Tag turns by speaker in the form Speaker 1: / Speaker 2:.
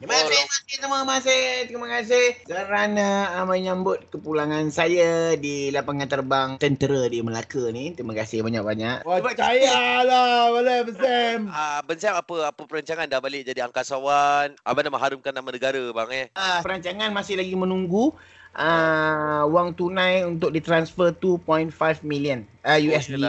Speaker 1: Terima kasih semua masih. Terima kasih kerana uh, ah, menyambut kepulangan saya di lapangan terbang tentera di Melaka ni. Terima kasih banyak-banyak.
Speaker 2: Percayalah boleh Ben Sam.
Speaker 3: Ah uh, Sam apa apa perancangan dah balik jadi angkasawan? Abang dah mengharumkan nama negara bang eh.
Speaker 1: Ah uh, perancangan masih lagi menunggu uh, wang tunai untuk ditransfer 2.5 million ah, uh, USD.
Speaker 3: Oh,